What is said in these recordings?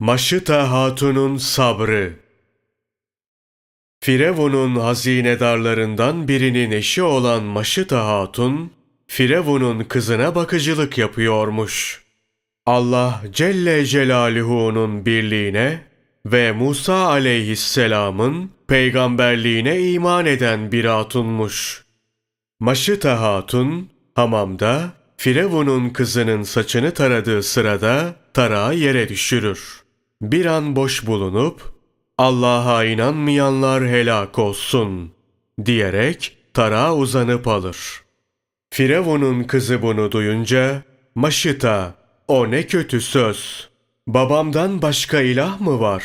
Maşıta Hatun'un sabrı Firavun'un hazinedarlarından birinin eşi olan Maşıta Hatun, Firavun'un kızına bakıcılık yapıyormuş. Allah Celle Celaluhu'nun birliğine ve Musa aleyhisselamın peygamberliğine iman eden bir hatunmuş. Maşıta Hatun, hamamda Firavun'un kızının saçını taradığı sırada tarağı yere düşürür. Bir an boş bulunup, Allah'a inanmayanlar helak olsun diyerek tarağa uzanıp alır. Firavun'un kızı bunu duyunca, Maşıta, o ne kötü söz. Babamdan başka ilah mı var?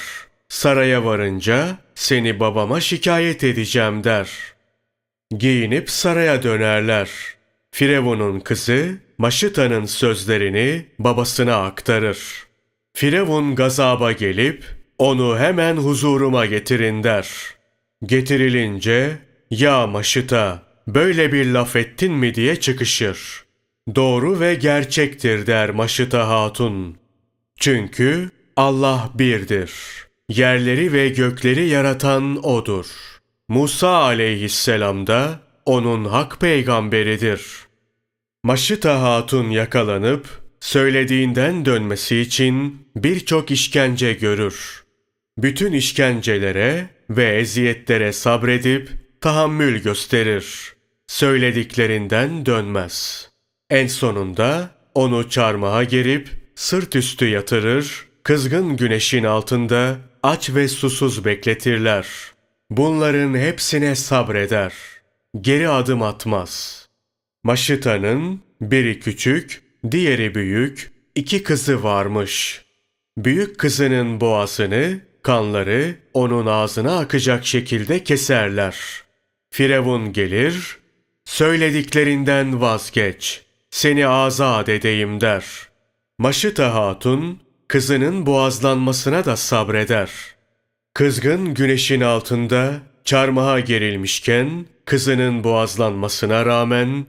Saraya varınca seni babama şikayet edeceğim der. Giyinip saraya dönerler. Firavun'un kızı Maşıta'nın sözlerini babasına aktarır. Firavun gazaba gelip onu hemen huzuruma getirin der. Getirilince ya Maşıta böyle bir laf ettin mi diye çıkışır. Doğru ve gerçektir der Maşıta Hatun. Çünkü Allah birdir. Yerleri ve gökleri yaratan O'dur. Musa aleyhisselam da O'nun hak peygamberidir. Maşıta Hatun yakalanıp söylediğinden dönmesi için birçok işkence görür. Bütün işkencelere ve eziyetlere sabredip tahammül gösterir. Söylediklerinden dönmez. En sonunda onu çarmıha gerip sırt üstü yatırır, kızgın güneşin altında aç ve susuz bekletirler. Bunların hepsine sabreder. Geri adım atmaz. Maşıta'nın biri küçük, diğeri büyük, iki kızı varmış. Büyük kızının boğazını, kanları onun ağzına akacak şekilde keserler. Firavun gelir, söylediklerinden vazgeç, seni azat edeyim der. Maşıta Hatun, kızının boğazlanmasına da sabreder. Kızgın güneşin altında çarmıha gerilmişken kızının boğazlanmasına rağmen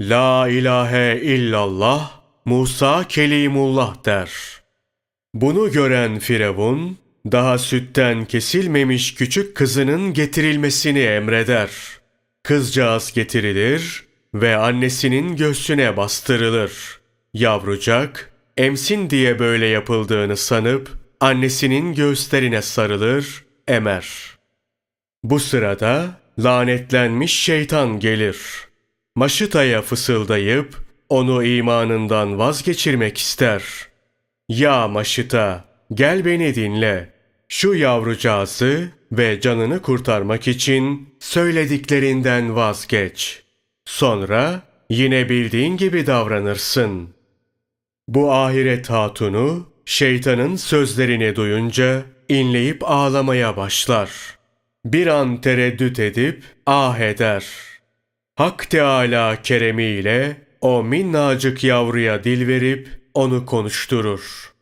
La ilahe illallah Musa Kelimullah der. Bunu gören Firavun daha sütten kesilmemiş küçük kızının getirilmesini emreder. Kızcağız getirilir ve annesinin göğsüne bastırılır. Yavrucak emsin diye böyle yapıldığını sanıp annesinin göğüslerine sarılır, emer. Bu sırada lanetlenmiş şeytan gelir. Maşıta'ya fısıldayıp onu imanından vazgeçirmek ister. Ya Maşıta, gel beni dinle. Şu yavrucağızı ve canını kurtarmak için söylediklerinden vazgeç. Sonra yine bildiğin gibi davranırsın. Bu ahiret hatunu şeytanın sözlerini duyunca inleyip ağlamaya başlar. Bir an tereddüt edip ah eder. Hak Teala keremiyle o minnacık yavruya dil verip onu konuşturur.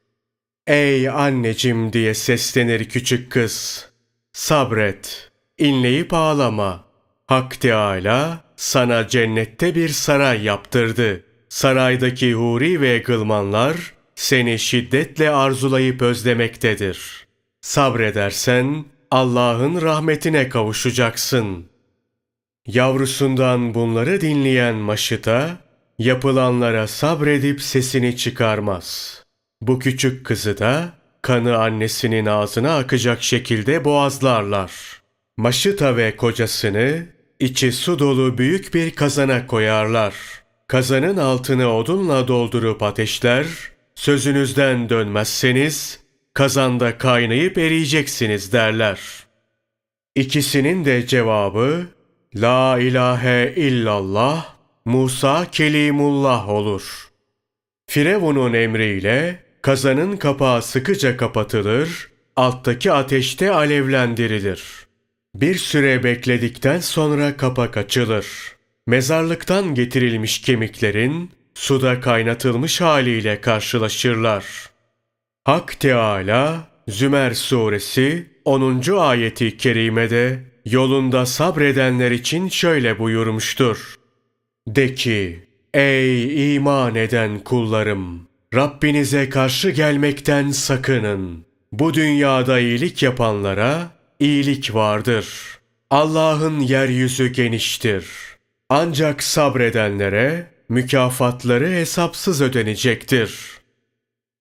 Ey annecim diye seslenir küçük kız. Sabret, inleyip ağlama. Hak Teala sana cennette bir saray yaptırdı. Saraydaki huri ve gılmanlar seni şiddetle arzulayıp özlemektedir. Sabredersen Allah'ın rahmetine kavuşacaksın. Yavrusundan bunları dinleyen Maşıta, yapılanlara sabredip sesini çıkarmaz. Bu küçük kızı da kanı annesinin ağzına akacak şekilde boğazlarlar. Maşıta ve kocasını içi su dolu büyük bir kazana koyarlar. Kazanın altını odunla doldurup ateşler, sözünüzden dönmezseniz kazanda kaynayıp eriyeceksiniz derler. İkisinin de cevabı La ilahe illallah Musa Kelimullah olur. Firavun'un emriyle kazanın kapağı sıkıca kapatılır, alttaki ateşte alevlendirilir. Bir süre bekledikten sonra kapak açılır. Mezarlıktan getirilmiş kemiklerin suda kaynatılmış haliyle karşılaşırlar. Hak Teala Zümer suresi 10. ayeti kerimede yolunda sabredenler için şöyle buyurmuştur. De ki, ey iman eden kullarım! Rabbinize karşı gelmekten sakının. Bu dünyada iyilik yapanlara iyilik vardır. Allah'ın yeryüzü geniştir. Ancak sabredenlere mükafatları hesapsız ödenecektir.